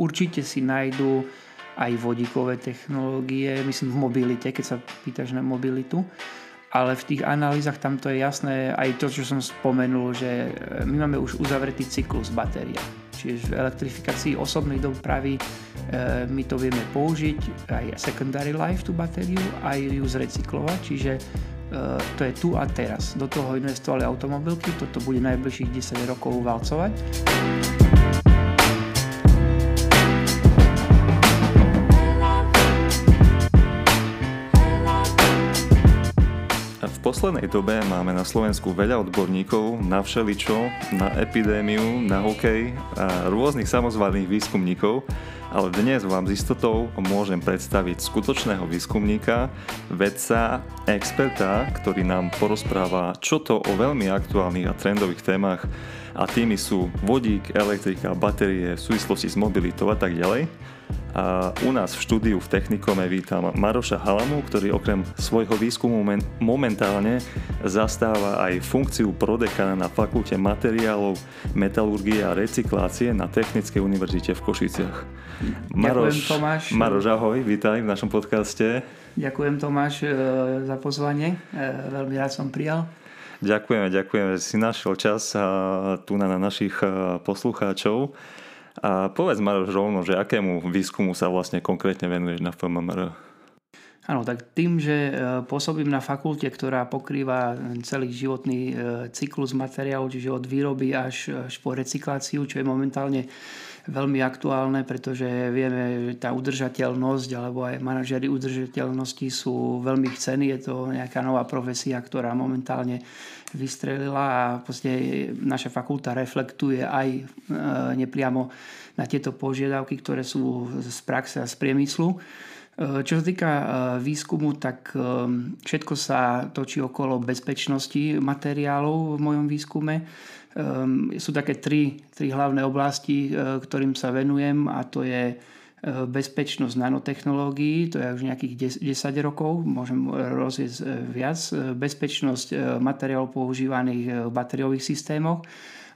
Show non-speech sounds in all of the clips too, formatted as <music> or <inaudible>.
určite si nájdú aj vodíkové technológie, myslím v mobilite, keď sa pýtaš na mobilitu. Ale v tých analýzach tam to je jasné aj to, čo som spomenul, že my máme už uzavretý cyklus batéria. Čiže v elektrifikácii osobnej dopravy e, my to vieme použiť, aj secondary life tú batériu, aj ju zrecyklovať, čiže e, to je tu a teraz. Do toho investovali automobilky, toto bude najbližších 10 rokov valcovať. Poslednej dobe máme na Slovensku veľa odborníkov na všeličo, na epidémiu, na hokej a rôznych samozvaných výskumníkov, ale dnes vám s istotou môžem predstaviť skutočného výskumníka, vedca, experta, ktorý nám porozpráva čo to o veľmi aktuálnych a trendových témach a tými sú vodík, elektrika, batérie v súvislosti s mobilitou a tak ďalej. A u nás v štúdiu v Technikome vítam Maroša Halamu, ktorý okrem svojho výskumu momentálne zastáva aj funkciu prodekana na Fakulte materiálov, metalurgie a recyklácie na Technickej univerzite v Košiciach. Maroš, Ďakujem Tomáš. Maroš, ahoj, vítaj v našom podcaste. Ďakujem Tomáš e, za pozvanie, e, veľmi rád som prijal. Ďakujeme, ďakujeme, že si našiel čas tu na našich e, poslucháčov. A povedz Maroš rovno, že akému výskumu sa vlastne konkrétne venuješ na FMMR? Áno, tak tým, že e, pôsobím na fakulte, ktorá pokrýva celý životný e, cyklus materiálu, čiže od výroby až, až po recykláciu, čo je momentálne veľmi aktuálne, pretože vieme, že tá udržateľnosť alebo aj manažery udržateľnosti sú veľmi cení. Je to nejaká nová profesia, ktorá momentálne vystrelila a proste naša fakulta reflektuje aj e, nepriamo na tieto požiadavky, ktoré sú z praxe a z priemyslu. E, čo sa týka e, výskumu, tak všetko sa točí okolo bezpečnosti materiálov v mojom výskume. Sú také tri, tri hlavné oblasti, ktorým sa venujem a to je bezpečnosť nanotechnológií, to je už nejakých 10 rokov, môžem rozjesť e, viac, bezpečnosť materiálov používaných v batériových systémoch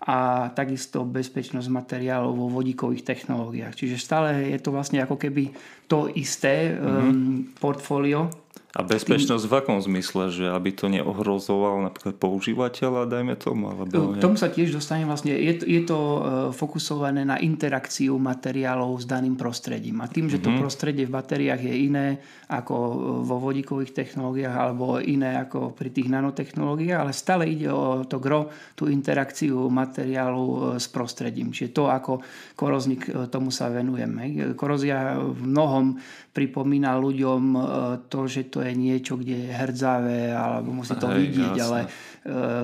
a takisto bezpečnosť materiálov vo vodíkových technológiách. Čiže stále je to vlastne ako keby to isté mm-hmm. portfólio, a bezpečnosť v akom zmysle? Že aby to neohrozovalo napríklad používateľa, dajme tomu? Alebo K tomu sa tiež dostane vlastne. Je to, je to e, fokusované na interakciu materiálov s daným prostredím. A tým, že to mm-hmm. prostredie v batériách je iné ako vo vodíkových technológiách alebo iné ako pri tých nanotechnológiách, ale stále ide o to gro, tú interakciu materiálu e, s prostredím. Čiže to, ako korozník e, tomu sa venujeme. Korozia v mnohom pripomína ľuďom to, že to je niečo, kde je hrdzavé alebo musí to Hej, vidieť, jasne. ale e,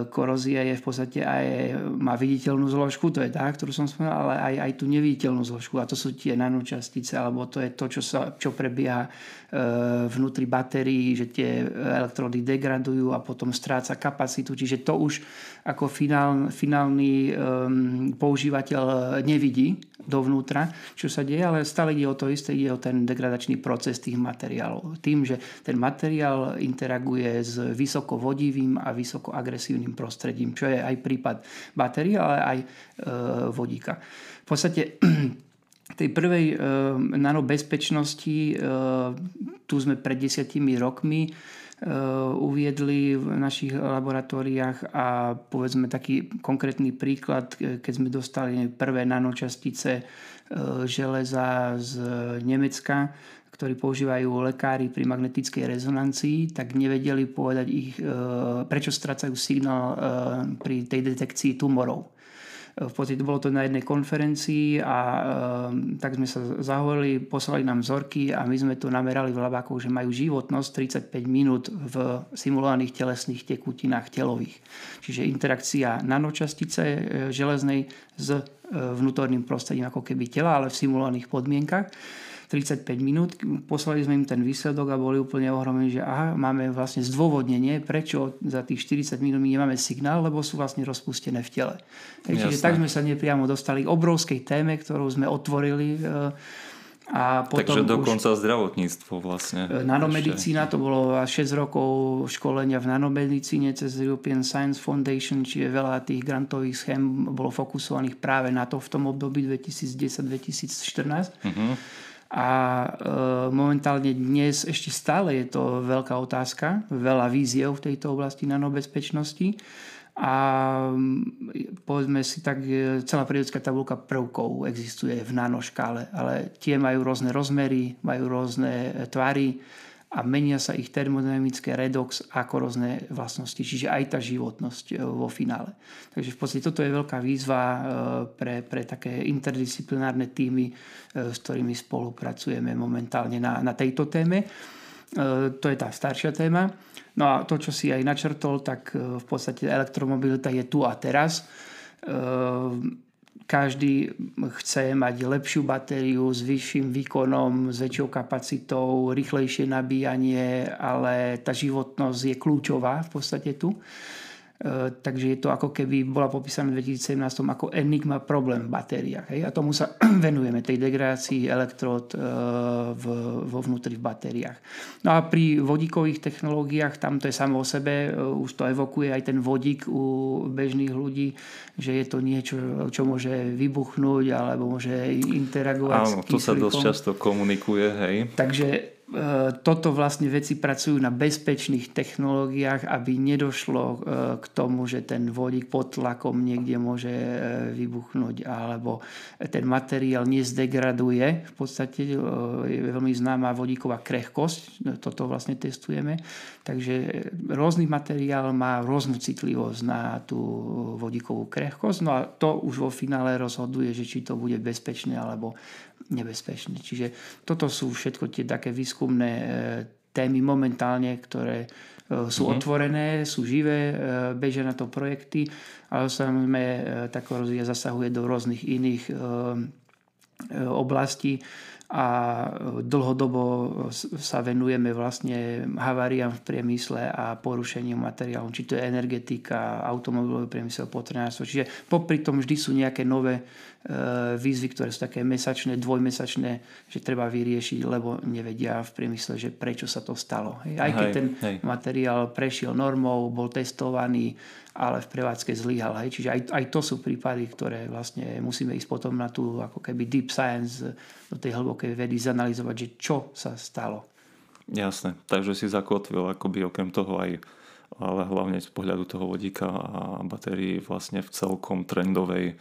korozia je v podstate aj, má viditeľnú zložku, to je tá, ktorú som spomínal, ale aj, aj tú neviditeľnú zložku a to sú tie nanočastice, alebo to je to, čo, sa, čo prebieha e, vnútri batérií, že tie elektrody degradujú a potom stráca kapacitu, čiže to už ako finál, finálny um, používateľ nevidí dovnútra, čo sa deje, ale stále ide o to isté, ide o ten degradačný proces tých materiálov. Tým, že ten materiál interaguje s vysokovodivým a vysokoagresívnym prostredím, čo je aj prípad batérií, ale aj e, vodíka. V podstate <clears throat> tej prvej e, nanobezpečnosti, e, tu sme pred desiatimi rokmi, Eh, uviedli v našich laboratóriách a povedzme taký konkrétny príklad, keď sme dostali prvé nanočastice eh, železa z Nemecka, ktorí používajú lekári pri magnetickej rezonancii, tak nevedeli povedať ich, eh, prečo strácajú signál pri tej detekcii tumorov. V podstate bolo to na jednej konferencii a e, tak sme sa zahovorili, poslali nám vzorky a my sme tu namerali v labákoch, že majú životnosť 35 minút v simulovaných telesných tekutinách telových. Čiže interakcia nanočastice e, železnej s e, vnútorným prostredím ako keby tela, ale v simulovaných podmienkach. 35 minút. Poslali sme im ten výsledok a boli úplne ohromení, že aha, máme vlastne zdôvodnenie, prečo za tých 40 minút my nemáme signál, lebo sú vlastne rozpustené v tele. Takže tak sme sa nepriamo dostali k obrovskej téme, ktorú sme otvorili e, A potom Takže dokonca už, zdravotníctvo vlastne. E, nanomedicína, to bolo 6 rokov školenia v nanomedicíne cez European Science Foundation, čiže veľa tých grantových schém bolo fokusovaných práve na to v tom období 2010-2014. Uh-huh. A e, momentálne dnes ešte stále je to veľká otázka, veľa víziev v tejto oblasti nanobezpečnosti. A mm, povedzme si tak, e, celá periodická tabulka prvkov existuje v nanoškále, ale tie majú rôzne rozmery, majú rôzne e, tvary a menia sa ich termodynamické redox ako rôzne vlastnosti, čiže aj tá životnosť e, vo finále. Takže v podstate toto je veľká výzva pre, pre také interdisciplinárne týmy, s ktorými spolupracujeme momentálne na, na tejto téme. To je tá staršia téma. No a to, čo si aj načrtol, tak e, v podstate elektromobilita je tu a teraz. Každý chce mať lepšiu batériu s vyšším výkonom, s väčšou kapacitou, rýchlejšie nabíjanie, ale tá životnosť je kľúčová v podstate tu. Eh, takže je to ako keby bola popísaná v 2017 ako enigma problém v batériách. Hej? A tomu sa <clears throat> venujeme, tej degradácii elektród eh, vo vnútri v batériách. No a pri vodíkových technológiách, tam to je samo o sebe, eh, už to evokuje aj ten vodík u bežných ľudí, že je to niečo, čo môže vybuchnúť alebo môže interagovať Áno, to sa dosť často komunikuje. Hej. Takže toto vlastne veci pracujú na bezpečných technológiách, aby nedošlo e, k tomu, že ten vodík pod tlakom niekde môže e, vybuchnúť alebo ten materiál nezdegraduje. V podstate je veľmi známa vodíková krehkosť, toto vlastne testujeme. Takže rôzny materiál má rôznu citlivosť na tú vodíkovú krehkosť, no a to už vo finále rozhoduje, že či to bude bezpečné alebo nebezpečné. Čiže toto sú všetko tie také výskumné e, témy momentálne, ktoré e, sú uh-huh. otvorené, sú živé, e, bežia na to projekty, ale samozrejme tá korozia zasahuje do rôznych iných oblastí a dlhodobo sa venujeme vlastne haváriám v priemysle a porušeniu materiálu, či to je energetika, automobilový priemysel, potrenárstvo. Čiže popri tom vždy sú nejaké nové e, výzvy, ktoré sú také mesačné, dvojmesačné, že treba vyriešiť, lebo nevedia v priemysle, že prečo sa to stalo. Aj keď ten hej. materiál prešiel normou, bol testovaný, ale v prevádzke zlyhal. Hej. Čiže aj, aj to sú prípady, ktoré vlastne musíme ísť potom na tú ako keby deep science, do tej hlbokej vedy, zanalizovať, že čo sa stalo. Jasné, takže si zakotvil akoby okrem toho aj ale hlavne z pohľadu toho vodíka a batérií vlastne v celkom trendovej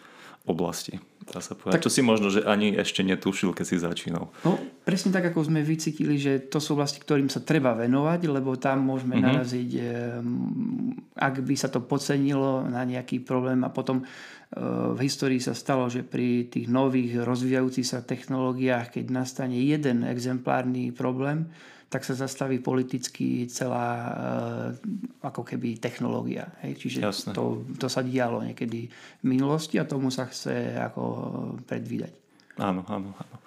oblasti. Dá sa povedať. Tak, čo si možno, že ani ešte netušil, keď si začínal. No, presne tak, ako sme vycítili, že to sú oblasti, ktorým sa treba venovať, lebo tam môžeme mm-hmm. naraziť, eh, ak by sa to podcenilo na nejaký problém a potom eh, v histórii sa stalo, že pri tých nových rozvíjajúcich sa technológiách, keď nastane jeden exemplárny problém, tak sa zastaví politicky celá e, ako keby technológia. Hej? Čiže to, to sa dialo niekedy v minulosti a tomu sa chce ako predvídať. Áno, áno, áno.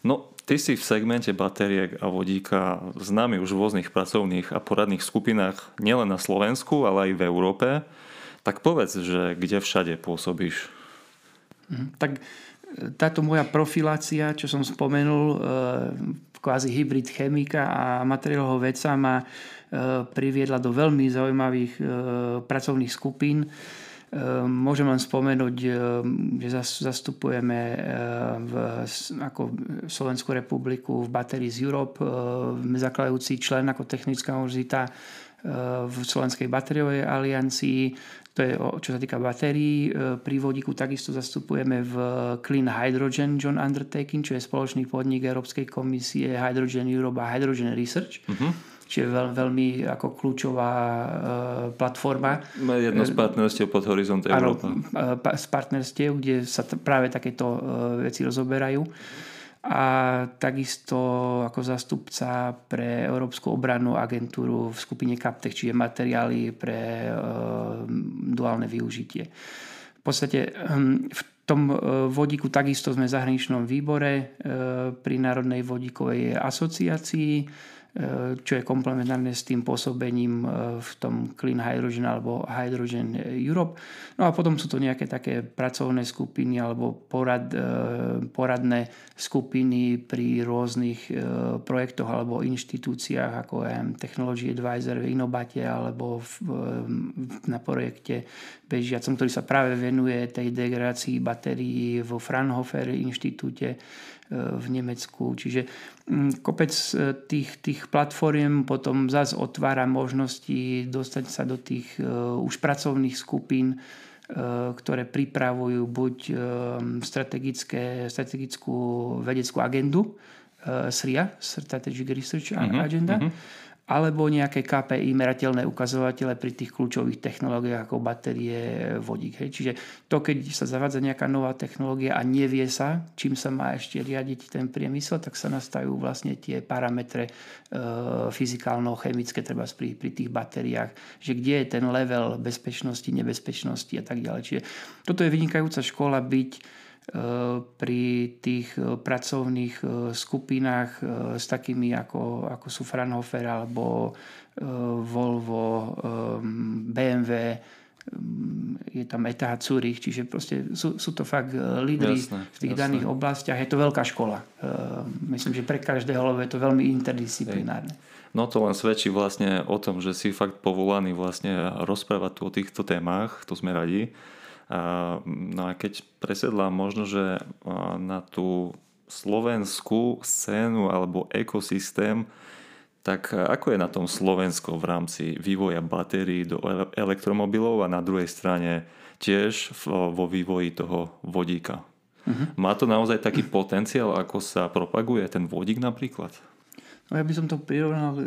No, ty si v segmente batériek a vodíka známy už v rôznych pracovných a poradných skupinách nielen na Slovensku, ale aj v Európe. Tak povedz, že kde všade pôsobíš? Mhm, tak táto moja profilácia, čo som spomenul, e, kvázi hybrid chemika a materiálového vedca ma e, priviedla do veľmi zaujímavých e, pracovných skupín. Môžem len spomenúť, že zastupujeme v, ako Slovenskú republiku v Batteries Europe, zakladajúci člen ako Technická univerzita v Slovenskej batériovej aliancii. To je, čo sa týka batérií. E, pri vodíku takisto zastupujeme v Clean Hydrogen John Undertaking, čo je spoločný podnik Európskej komisie Hydrogen Europe a Hydrogen Research. Uh-huh čiže veľ, veľmi ako kľúčová e, platforma. Jedno z partnerstiev pod Horizont Európa. Áno, z partnerstiev, kde sa t- práve takéto e, veci rozoberajú a takisto ako zastupca pre Európsku obrannú agentúru v skupine Captech, čiže materiály pre e, duálne využitie. V podstate hm, v tom e, vodíku takisto sme v zahraničnom výbore e, pri Národnej vodíkovej asociácii. Čo je komplementárne s tým pôsobením v tom Clean Hydrogen alebo Hydrogen Europe. No a potom sú to nejaké také pracovné skupiny alebo porad, poradné skupiny pri rôznych projektoch alebo inštitúciách ako Technology Advisor v Inobate alebo v, na projekte bežiacom, ktorý sa práve venuje tej degradácii batérií vo Fraunhofer inštitúte v Nemecku. Čiže mm, kopec e, tých, tých platform potom zase otvára možnosti dostať sa do tých e, už pracovných skupín, e, ktoré pripravujú buď strategické, strategickú vedeckú agendu, SRIA, Strategic Research uh-huh, Agenda, uh-huh alebo nejaké KPI merateľné ukazovatele pri tých kľúčových technológiách ako batérie, vodík. Hej. Čiže to, keď sa zavádza nejaká nová technológia a nevie sa, čím sa má ešte riadiť ten priemysel, tak sa nastavujú vlastne tie parametre e, fyzikálno-chemické treba pri, pri tých batériách, že kde je ten level bezpečnosti, nebezpečnosti a tak ďalej. Čiže toto je vynikajúca škola byť pri tých eh, pracovných eh, skupinách eh, s takými ako, ako sú Fraunhofer alebo Volvo, BMW, je tam ETH Zurich, čiže proste sú, sú to fakt lídry jasné, v tých jasné. daných oblastiach. Je to veľká škola. Myslím, že pre každého, lebo je to veľmi interdisciplinárne. No to len svedčí vlastne o tom, že si fakt povolaný vlastne rozprávať tu o týchto témach, to sme radi. No a keď presedlám možno, že na tú slovenskú scénu alebo ekosystém, tak ako je na tom Slovensko v rámci vývoja batérií do elektromobilov a na druhej strane tiež vo vývoji toho vodíka? Uh-huh. Má to naozaj taký potenciál, ako sa propaguje ten vodík napríklad? No ja by som to prirovnal e,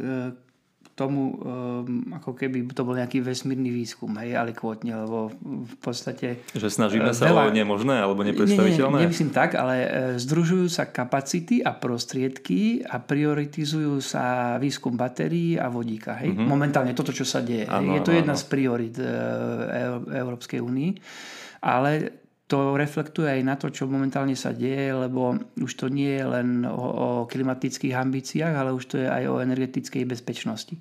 tomu, um, ako keby to bol nejaký vesmírny výskum, hej, ale kvotne, lebo v podstate... Že snažíme uh, sa veľa... o nemožné alebo nepredstaviteľné? Nie, nie, nemyslím tak, ale uh, združujú sa kapacity a prostriedky a prioritizujú sa výskum batérií a vodíka. Hej. Uh-huh. Momentálne toto, čo sa deje. Ano, je to jedna ano. z priorit uh, Európskej únii. Ale to reflektuje aj na to, čo momentálne sa deje, lebo už to nie je len o, o klimatických ambíciách, ale už to je aj o energetickej bezpečnosti.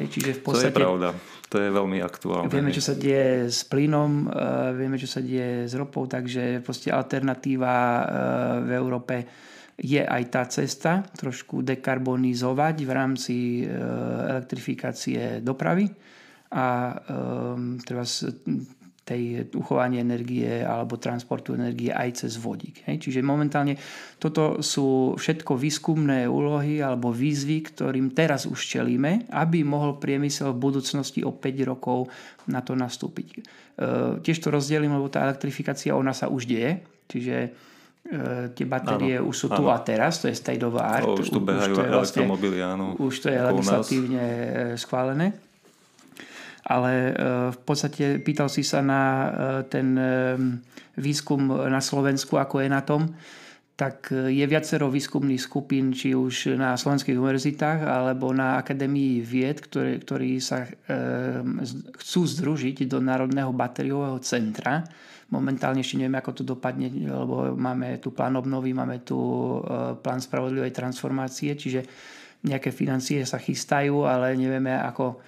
Hej, čiže v podstate, to je pravda. To je veľmi aktuálne. Vieme, čo sa deje s plynom, uh, vieme, čo sa deje s ropou, takže proste alternatíva uh, v Európe je aj tá cesta trošku dekarbonizovať v rámci uh, elektrifikácie dopravy a um, treba tej uchovanie energie alebo transportu energie aj cez vodík. Hej. Čiže momentálne toto sú všetko výskumné úlohy alebo výzvy, ktorým teraz už čelíme, aby mohol priemysel v budúcnosti o 5 rokov na to nastúpiť. E, tiež to rozdelím, lebo tá elektrifikácia ona sa už deje, čiže e, tie batérie áno, už sú tu áno. a teraz, to je state of art. O, už tu behajú už to je vlastne, áno. Už to je legislatívne schválené ale e, v podstate pýtal si sa na e, ten e, výskum na Slovensku, ako je na tom, tak je viacero výskumných skupín, či už na slovenských univerzitách alebo na Akadémii vied, ktoré, ktorí sa chcú združiť do Národného batériového centra. Momentálne ešte nevieme, ako to dopadne, lebo máme tu plán obnovy, máme tu plán spravodlivej transformácie, čiže nejaké financie sa chystajú, ale nevieme, ako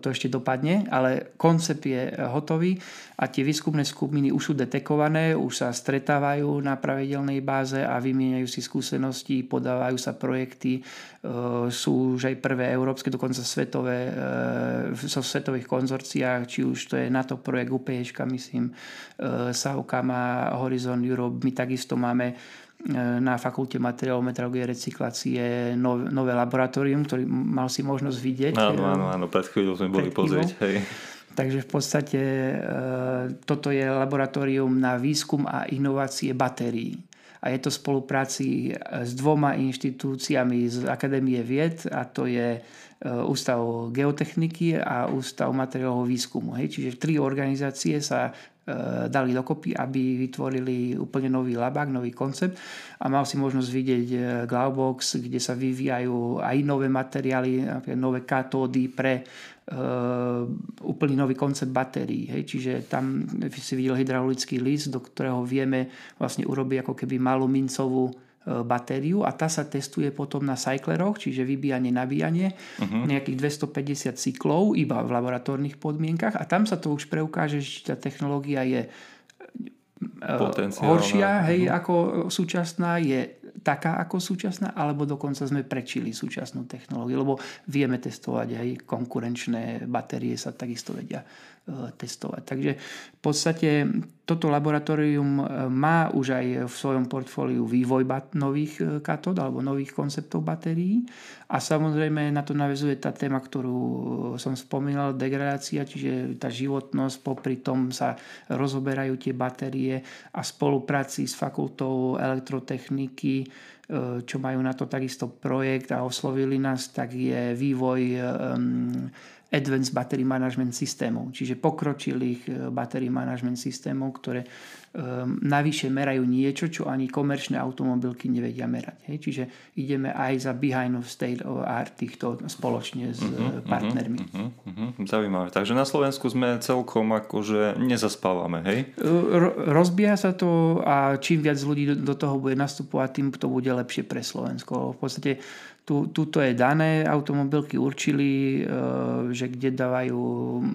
to ešte dopadne, ale koncept je hotový a tie výskumné skupiny už sú detekované, už sa stretávajú na pravidelnej báze a vymieňajú si skúsenosti, podávajú sa projekty, eh, sú už aj prvé európske, dokonca svetové, eh, so svetových konzorciách, či už to je NATO projekt UPH, myslím, SAUKA Horizon Europe, my takisto máme na fakulte materiálov metrológie recyklácie nové laboratórium, ktorý mal si možnosť vidieť. Áno, áno, áno, pred chvíľou sme boli pozrieť. Hej. Takže v podstate e, toto je laboratórium na výskum a inovácie batérií. A je to v spolupráci s dvoma inštitúciami z Akadémie vied a to je e, Ústav geotechniky a Ústav materiálového výskumu. Hej. Čiže tri organizácie sa E, dali dokopy, aby vytvorili úplne nový labák, nový koncept a mal si možnosť vidieť e, Glaubox, kde sa vyvíjajú aj nové materiály, nové katódy pre uh, úplný nový koncept batérií. Hej. Čiže tam si videl hydraulický list, do ktorého vieme vlastne urobiť ako keby malú mincovú batériu a tá sa testuje potom na cycleroch, čiže vybíjanie, nabíjanie, uh-huh. nejakých 250 cyklov iba v laboratórnych podmienkach a tam sa to už preukáže, či tá technológia je horšia hej, uh-huh. ako súčasná, je taká ako súčasná, alebo dokonca sme prečili súčasnú technológiu, lebo vieme testovať aj konkurenčné batérie sa takisto vedia E, testovať. Takže v podstate toto laboratórium e, má už aj v svojom portfóliu vývoj nových e, katód alebo nových konceptov batérií a samozrejme na to navezuje tá téma, ktorú som spomínal, degradácia, čiže tá životnosť, popri tom sa rozoberajú tie batérie a spolupráci s fakultou elektrotechniky čo majú na to takisto projekt a oslovili nás, tak je vývoj Advanced Battery Management systémov, čiže pokročilých e, battery management systémov, ktoré um, navyše merajú niečo, čo ani komerčné automobilky nevedia merať. Hej? Čiže ideme aj za behind of state of art týchto spoločne s uh-huh, partnermi. Uh-huh, uh-huh, zaujímavé. Takže na Slovensku sme celkom akože nezaspávame, hej? Ro- rozbieha sa to a čím viac ľudí do, do toho bude nastupovať, tým to bude lepšie pre Slovensko. V podstate tu, tuto je dané, automobilky určili, e, že kde dávajú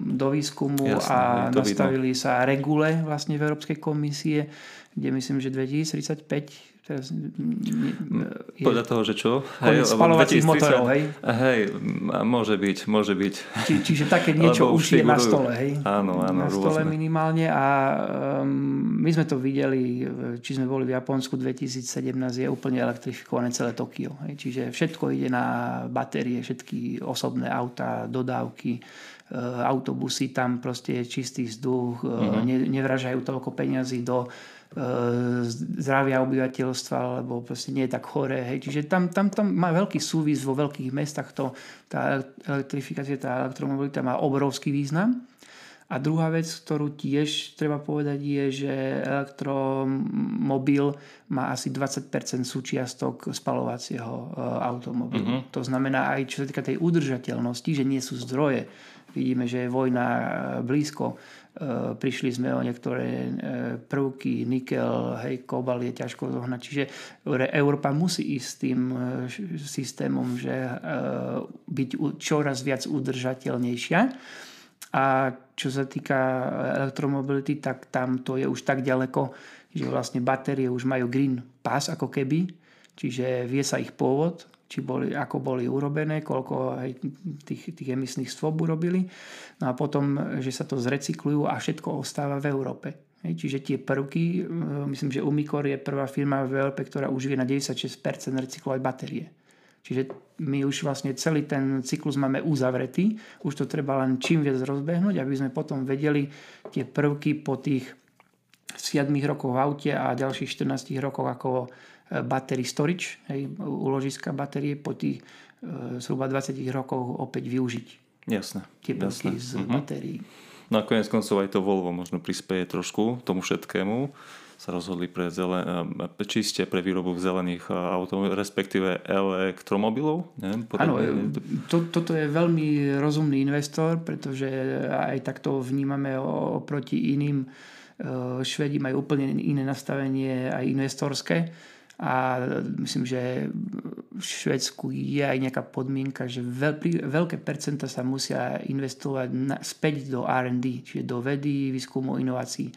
do výskumu Jasné, a nastavili vidno. sa regule vlastne v Európskej komisie, kde myslím, že 2035 Teraz, je Podľa toho, že čo? Hej, spalovacích motorov, hej? Hej, môže byť, môže byť. Či, čiže také <laughs> niečo už je na stole, hej? Áno, áno, Na stole rôzne. minimálne a um, my sme to videli, či sme boli v Japonsku 2017, je úplne elektrifikované celé Tokio. Hej? Čiže všetko ide na batérie, všetky osobné auta, dodávky, e, autobusy, tam proste je čistý vzduch, ne, nevražajú toľko peňazí do zdravia obyvateľstva, lebo proste nie je tak choré. Hej. Čiže tam, tam, tam má veľký súvis vo veľkých mestách. To, tá elektrifikácia, tá elektromobilita má obrovský význam. A druhá vec, ktorú tiež treba povedať, je, že elektromobil má asi 20% súčiastok spalovacieho e, automobilu. Uh-huh. To znamená aj čo sa týka tej udržateľnosti, že nie sú zdroje. Vidíme, že je vojna e, blízko Eh, prišli sme o niektoré prvky, nikel, hej, kobal je ťažko zohnať. Čiže Európa musí ísť s tým systémom, že byť čoraz viac udržateľnejšia. A čo sa týka elektromobility, tak tam to je už tak ďaleko, že vlastne batérie už majú green pass ako keby, čiže vie sa ich pôvod, či boli, ako boli urobené, koľko aj tých, tých emisných stôb urobili. No a potom, že sa to zrecyklujú a všetko ostáva v Európe. Hej, čiže tie prvky, e, myslím, že Umicor je prvá firma v Európe, ktorá už vie na 96% recyklovať batérie. Čiže my už vlastne celý ten cyklus máme uzavretý, už to treba len čím viac rozbehnúť, aby sme potom vedeli tie prvky po tých 7 rokoch v aute a ďalších 14 rokoch ako battery storage, hej, uložiska batérie po tých e, zhruba 20 rokoch opäť využiť. Jasné. Tie prvky z uh-huh. batérií. No a konec koncov aj to Volvo možno prispieje trošku tomu všetkému sa rozhodli pre zelen, e, čiste pre výrobu zelených e, autov, respektíve elektromobilov. Áno, to, toto je veľmi rozumný investor, pretože aj takto vnímame oproti iným. Švedi majú úplne iné nastavenie aj investorské a myslím, že v Švedsku je aj nejaká podmienka, že veľ, veľké percenta sa musia investovať na, späť do R&D, čiže do vedy, výskumu, inovácií.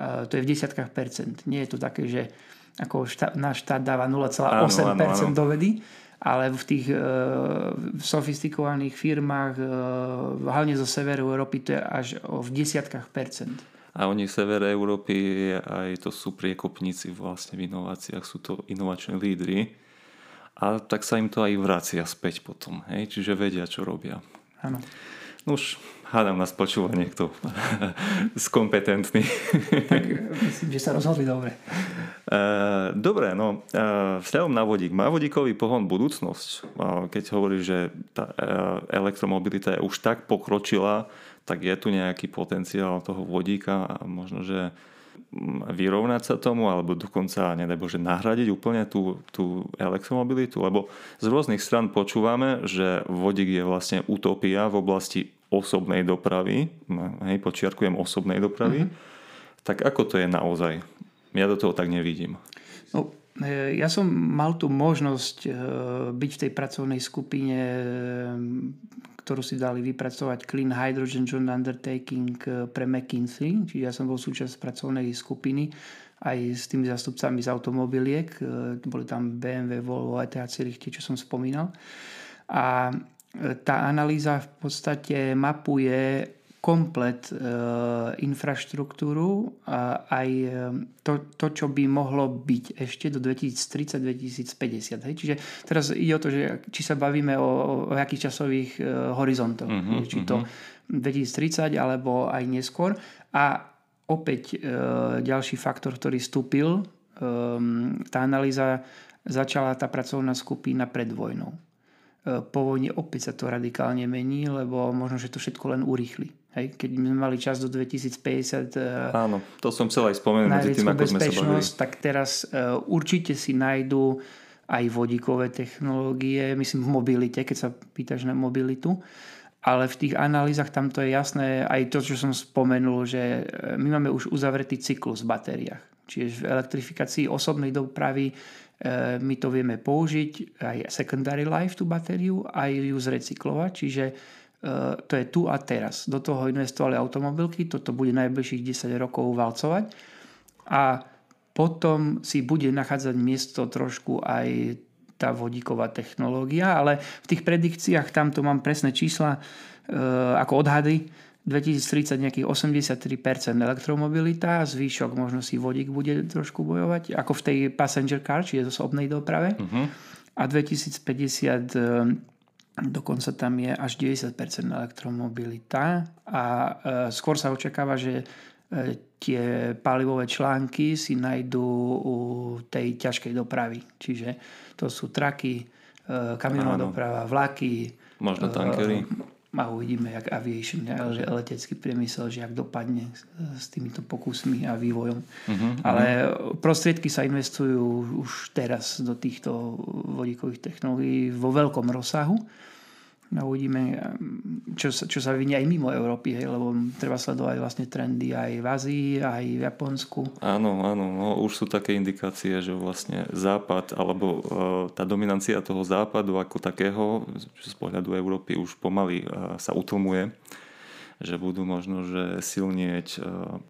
To je v desiatkách percent. Nie je to také, že ako štát, náš štát dáva 0,8% do vedy, ale v tých e, sofistikovaných firmách, e, hlavne zo severu Európy, to je až v desiatkách percent a oni v severe Európy aj to sú priekopníci vlastne v inováciách, sú to inovačné lídry a tak sa im to aj vracia späť potom, hej? čiže vedia, čo robia. Áno. No už hádam nás počúva niekto skompetentný. tak myslím, že sa rozhodli dobre. Uh, dobre, no uh, vzťahom na vodík. Má vodíkový pohon budúcnosť? Uh, keď hovorí, že tá elektromobilita je už tak pokročila, tak je tu nejaký potenciál toho vodíka a možno, že mm, vyrovnať sa tomu alebo dokonca, nedaj Bože, nahradiť úplne tú, tú elektromobilitu, lebo z rôznych stran počúvame, že vodík je vlastne utopia v oblasti osobnej dopravy, no, hej, počiarkujem osobnej dopravy, mm-hmm. tak ako to je naozaj? Ja do toho tak nevidím. No, Ja som mal tú možnosť byť v tej pracovnej skupine, ktorú si dali vypracovať Clean Hydrogen Joint Undertaking pre McKinsey, čiže ja som bol súčasť pracovnej skupiny aj s tými zastupcami z automobiliek, boli tam BMW, Volvo, ETH Zurich, čo som spomínal. A tá analýza v podstate mapuje komplet e, infraštruktúru a aj e, to, to, čo by mohlo byť ešte do 2030-2050. Čiže teraz ide o to, že či sa bavíme o, o akých časových e, horizontoch. Uh-huh, či to uh-huh. 2030 alebo aj neskôr. A opäť e, ďalší faktor, ktorý vstúpil, e, tá analýza začala tá pracovná skupina pred vojnou. E, po vojne opäť sa to radikálne mení, lebo možno, že to všetko len urýchli. Hej, keď sme mali čas do 2050 e, Áno, to som chcel aj spomenúť medzi tým, ako sme sa bavili. tak teraz uh, určite si nájdú aj vodíkové technológie, myslím v mobilite, keď sa pýtaš na mobilitu. Ale v tých analýzach tam to je jasné, aj to, čo som spomenul, že my máme už uzavretý cyklus v batériách. Čiže v elektrifikácii osobnej dopravy my to vieme použiť, aj secondary life, tú batériu, aj ju zrecyklovať. Čiže Eh, to je tu a teraz. Do toho investovali automobilky, toto bude najbližších 10 rokov valcovať a potom si bude nachádzať miesto trošku aj tá vodíková technológia, ale v tých predikciách tamto mám presné čísla e, ako odhady. 2030 nejakých 83% elektromobilita, zvýšok možno si vodík bude trošku bojovať, ako v tej passenger car, čiže v osobnej doprave. Uh-huh. A 2050 Dokonca tam je až 90% elektromobilita a e, skôr sa očakáva, že e, tie palivové články si nájdú u tej ťažkej dopravy. Čiže to sú traky, e, kamionová doprava, vlaky. Možno tankery a uvidíme, jak aviation, letecký priemysel, že jak dopadne s týmito pokusmi a vývojom. Uh-huh, Ale prostriedky sa investujú už teraz do týchto vodíkových technológií vo veľkom rozsahu No uvidíme, čo, čo sa vynie aj mimo Európy, hej, lebo treba sledovať vlastne trendy aj v Ázii, aj v Japonsku. Áno, áno, no, už sú také indikácie, že vlastne západ, alebo e, tá dominancia toho západu ako takého, z pohľadu Európy už pomaly e, sa utlmuje že budú možno že silnieť e,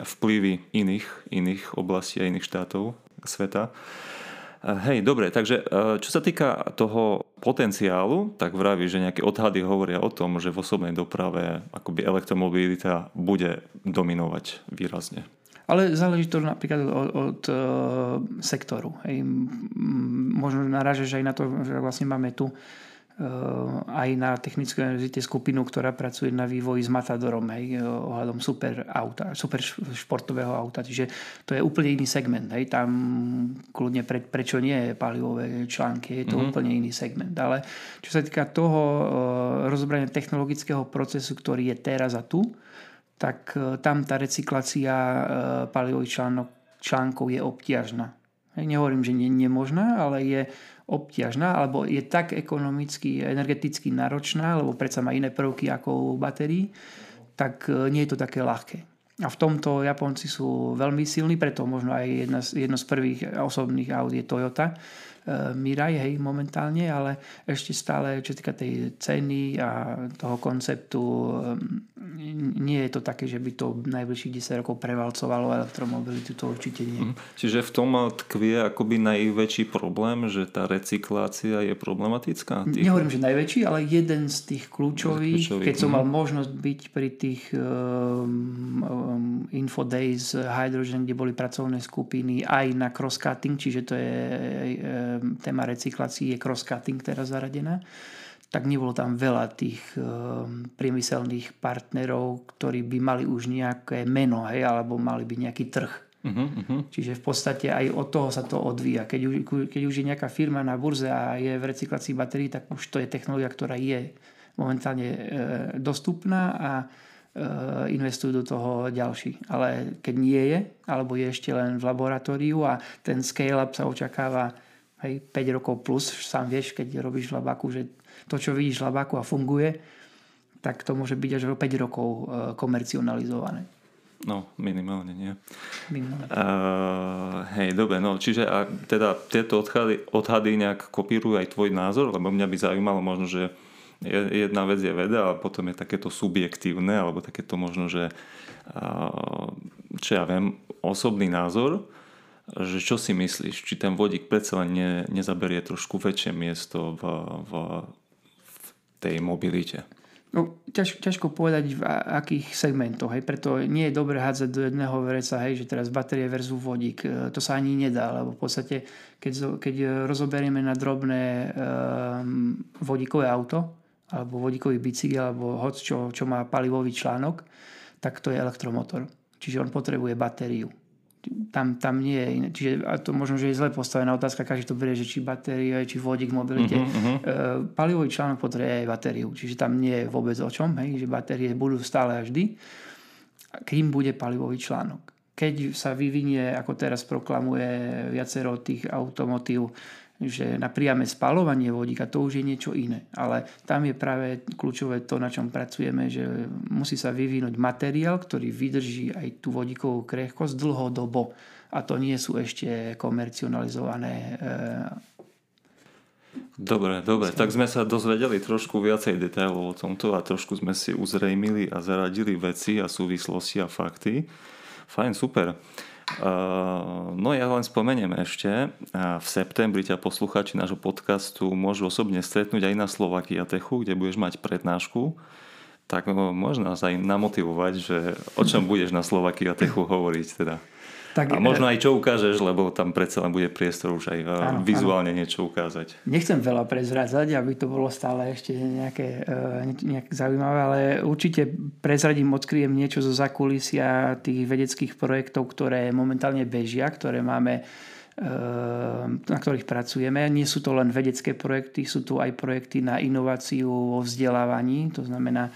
vplyvy iných, iných oblastí a iných štátov sveta. Hej, dobre, takže e, čo sa týka toho potenciálu, tak vraví, že nejaké odhady hovoria o tom, že v osobnej doprave akoby elektromobilita bude dominovať výrazne. Ale záleží to napríklad od, od uh, sektoru. Hej. Možno narážeš aj na to, že vlastne máme tu aj na Technickej univerzite skupinu, ktorá pracuje na vývoji s Matadorom, hej, eh, ohľadom super auta, super športového auta. Čiže to je úplne iný segment. Hej. Tam kľudne pre, prečo nie je palivové články, je to mm-hmm. úplne iný segment. Ale čo sa týka toho uh, rozobrania technologického procesu, ktorý je teraz a tu, tak tam tá recyklácia palivových článok, článkov je obťažná. Hej, nehovorím, že nie, nemožná, ale je obťažná, alebo je tak ekonomicky, energeticky náročná, lebo predsa má iné prvky ako u batérií, tak e, nie je to také ľahké. A v tomto Japonci sú veľmi silní, preto možno aj jedna, jedno z prvých osobných aut je Toyota, E, Mirai, hej, momentálne, ale ešte stále, čo týka tej ceny a toho konceptu, nie je to také, že by to najbližších 10 rokov prevalcovalo elektromobilitu, to určite nie. Mhm. Čiže v tom tkvie akoby najväčší problém, že tá recyklácia je problematická? Tých... Nehovorím, že najväčší, ale jeden z tých kľúčových, kľúčových. keď som mal mhm. možnosť byť pri tých um, um, Info Days Hydrogen, kde boli pracovné skupiny aj na cross-cutting, čiže to je um, téma recyklácií je cross-cutting teraz zaradená tak nebolo tam veľa tých um, priemyselných partnerov, ktorí by mali už nejaké meno, hej, alebo mali by nejaký trh. Uh-huh, uh-huh. Čiže v podstate aj od toho sa to odvíja. Keď už, keď už je nejaká firma na burze a je v recyklácii batérií, tak už to je technológia, ktorá je momentálne e, dostupná a e, investujú do toho ďalší. Ale keď nie je, alebo je ešte len v laboratóriu a ten scale-up sa očakáva hej, 5 rokov plus, sám vieš, keď robíš labaku, že to, čo vidíš v labáku a funguje, tak to môže byť až o 5 rokov e, komercionalizované. No, minimálne nie. Minimálne. Uh, hej, dobre, no, čiže a teda tieto odhady, odhady nejak kopírujú aj tvoj názor, lebo mňa by zaujímalo možno, že jedna vec je veda a potom je takéto subjektívne, alebo takéto možno, že uh, čo ja viem, osobný názor, že čo si myslíš, či ten vodík predsa len ne, nezaberie trošku väčšie miesto v, v, v tej mobilite? No, ťaž, ťažko povedať v akých segmentoch, hej, preto nie je dobré hádzať do jedného vereca, hej, že teraz batérie versus vodík, e, to sa ani nedá, lebo v podstate, keď, keď rozoberieme na drobné um, vodíkové auto, alebo vodíkový bicykel, alebo hoc čo, čo má palivový článok, tak to je elektromotor. Čiže on potrebuje batériu tam, tam nie je iné. Čiže a to možno, že je zle postavená otázka, každý to berie, že či batéria, či vodík v mobilite. Uh-huh, uh-huh. palivový článok potrebuje aj batériu, čiže tam nie je vôbec o čom, hej, že batérie budú stále a vždy. Kým bude palivový článok? Keď sa vyvinie, ako teraz proklamuje viacero tých automotív, že na priame spalovanie vodíka to už je niečo iné. Ale tam je práve kľúčové to, na čom pracujeme, že musí sa vyvinúť materiál, ktorý vydrží aj tú vodíkovú krehkosť dlhodobo. A to nie sú ešte komercionalizované e, Dobre, dobre, tak sme sa dozvedeli trošku viacej detailov o tomto a trošku sme si uzrejmili a zaradili veci a súvislosti a fakty. Fajn, super. No ja len spomeniem ešte, v septembri ťa posluchači nášho podcastu môžu osobne stretnúť aj na Slovakia Techu, kde budeš mať prednášku tak možno nás aj namotivovať, že o čom budeš na Slovakia Techu hovoriť teda. Tak, a možno e, aj čo ukážeš, lebo tam predsa len bude priestor už aj e, áno, vizuálne áno. niečo ukázať. Nechcem veľa prezradzať, aby to bolo stále ešte nejaké, e, nejaké zaujímavé, ale určite prezradím, odkryjem niečo zo zakulisia tých vedeckých projektov, ktoré momentálne bežia, ktoré máme na ktorých pracujeme. Nie sú to len vedecké projekty, sú tu aj projekty na inováciu vo vzdelávaní, to znamená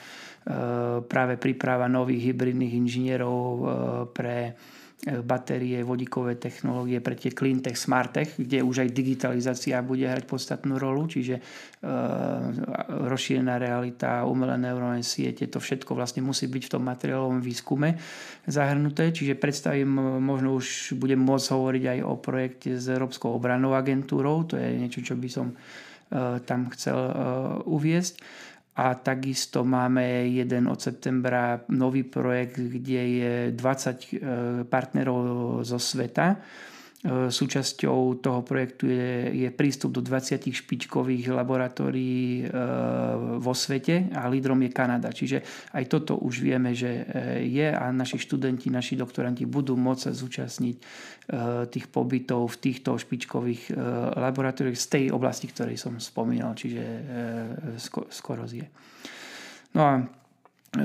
práve príprava nových hybridných inžinierov pre batérie, vodíkové technológie pre tie cleantech, smartech, kde už aj digitalizácia bude hrať podstatnú rolu, čiže e, rozšírená realita, umelé neurónne siete, to všetko vlastne musí byť v tom materiálovom výskume zahrnuté, čiže predstavím, možno už budem môcť hovoriť aj o projekte s Európskou obranou agentúrou, to je niečo, čo by som e, tam chcel e, uviezť a takisto máme jeden od septembra nový projekt, kde je 20 e, partnerov zo sveta súčasťou toho projektu je, je prístup do 20 špičkových laboratórií e, vo svete a lídrom je Kanada. Čiže aj toto už vieme, že e, je a naši študenti, naši doktoranti budú môcť sa zúčastniť tých pobytov v týchto špičkových laboratóriách z tej oblasti, ktorej som spomínal, čiže z korozie. No a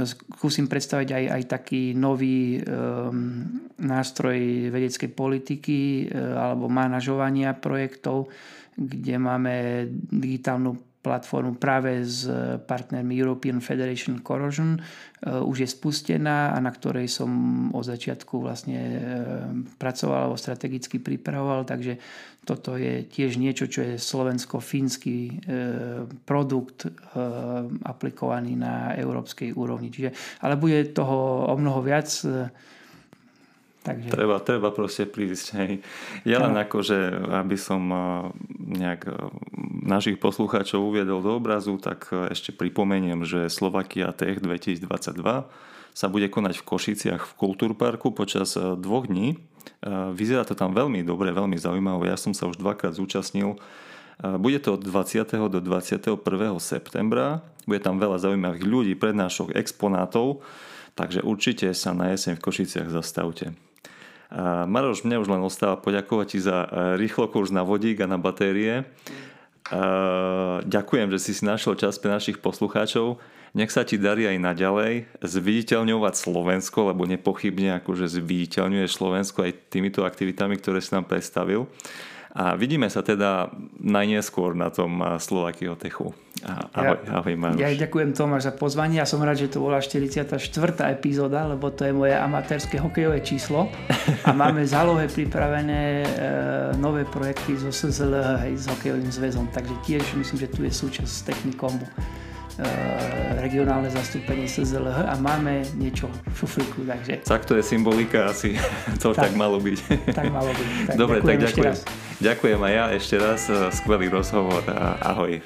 skúsim predstaviť aj, aj taký nový um, nástroj vedeckej politiky uh, alebo manažovania projektov, kde máme digitálnu platformu práve s partnermi European Federation Corrosion uh, už je spustená a na ktorej som od začiatku vlastne uh, pracoval alebo strategicky pripravoval, takže toto je tiež niečo, čo je slovensko-fínsky e, produkt e, aplikovaný na európskej úrovni. Čiže, ale bude toho o mnoho viac. Takže... Treba, treba proste prísť. Hej. Ja len ako, že aby som nejak našich poslucháčov uviedol do obrazu, tak ešte pripomeniem, že Slovakia Tech 2022 sa bude konať v Košiciach v Kultúrparku počas dvoch dní Vyzerá to tam veľmi dobre, veľmi zaujímavé. Ja som sa už dvakrát zúčastnil. Bude to od 20. do 21. septembra. Bude tam veľa zaujímavých ľudí, prednášok, exponátov. Takže určite sa na jeseň v Košiciach zastavte. Maroš, mne už len ostáva poďakovať ti za rýchlo kurz na vodík a na batérie. Ďakujem, že si si našiel čas pre našich poslucháčov. Nech sa ti darí aj naďalej zviditeľňovať Slovensko, lebo nepochybne akože zviditeľňuje Slovensko aj týmito aktivitami, ktoré si nám predstavil. A vidíme sa teda najneskôr na tom Slovakio Techu. Ahoj, ja, ahoj Maruš. Ja ďakujem Tomáš za pozvanie. Ja som rád, že to bola 44. epizóda, lebo to je moje amatérske hokejové číslo. A máme v zálohe pripravené e, nové projekty so SZL, hej, s hokejovým zväzom. Takže tiež myslím, že tu je súčasť s technikom regionálne zastúpenie SZLH a máme niečo v šuflíku. Takže... Tak to je symbolika asi, <laughs> to tak, tak malo byť. Tak malo byť. Tak Dobre, ďakujem tak ďakujem. Ďakujem aj ja ešte raz, skvelý rozhovor a ahoj.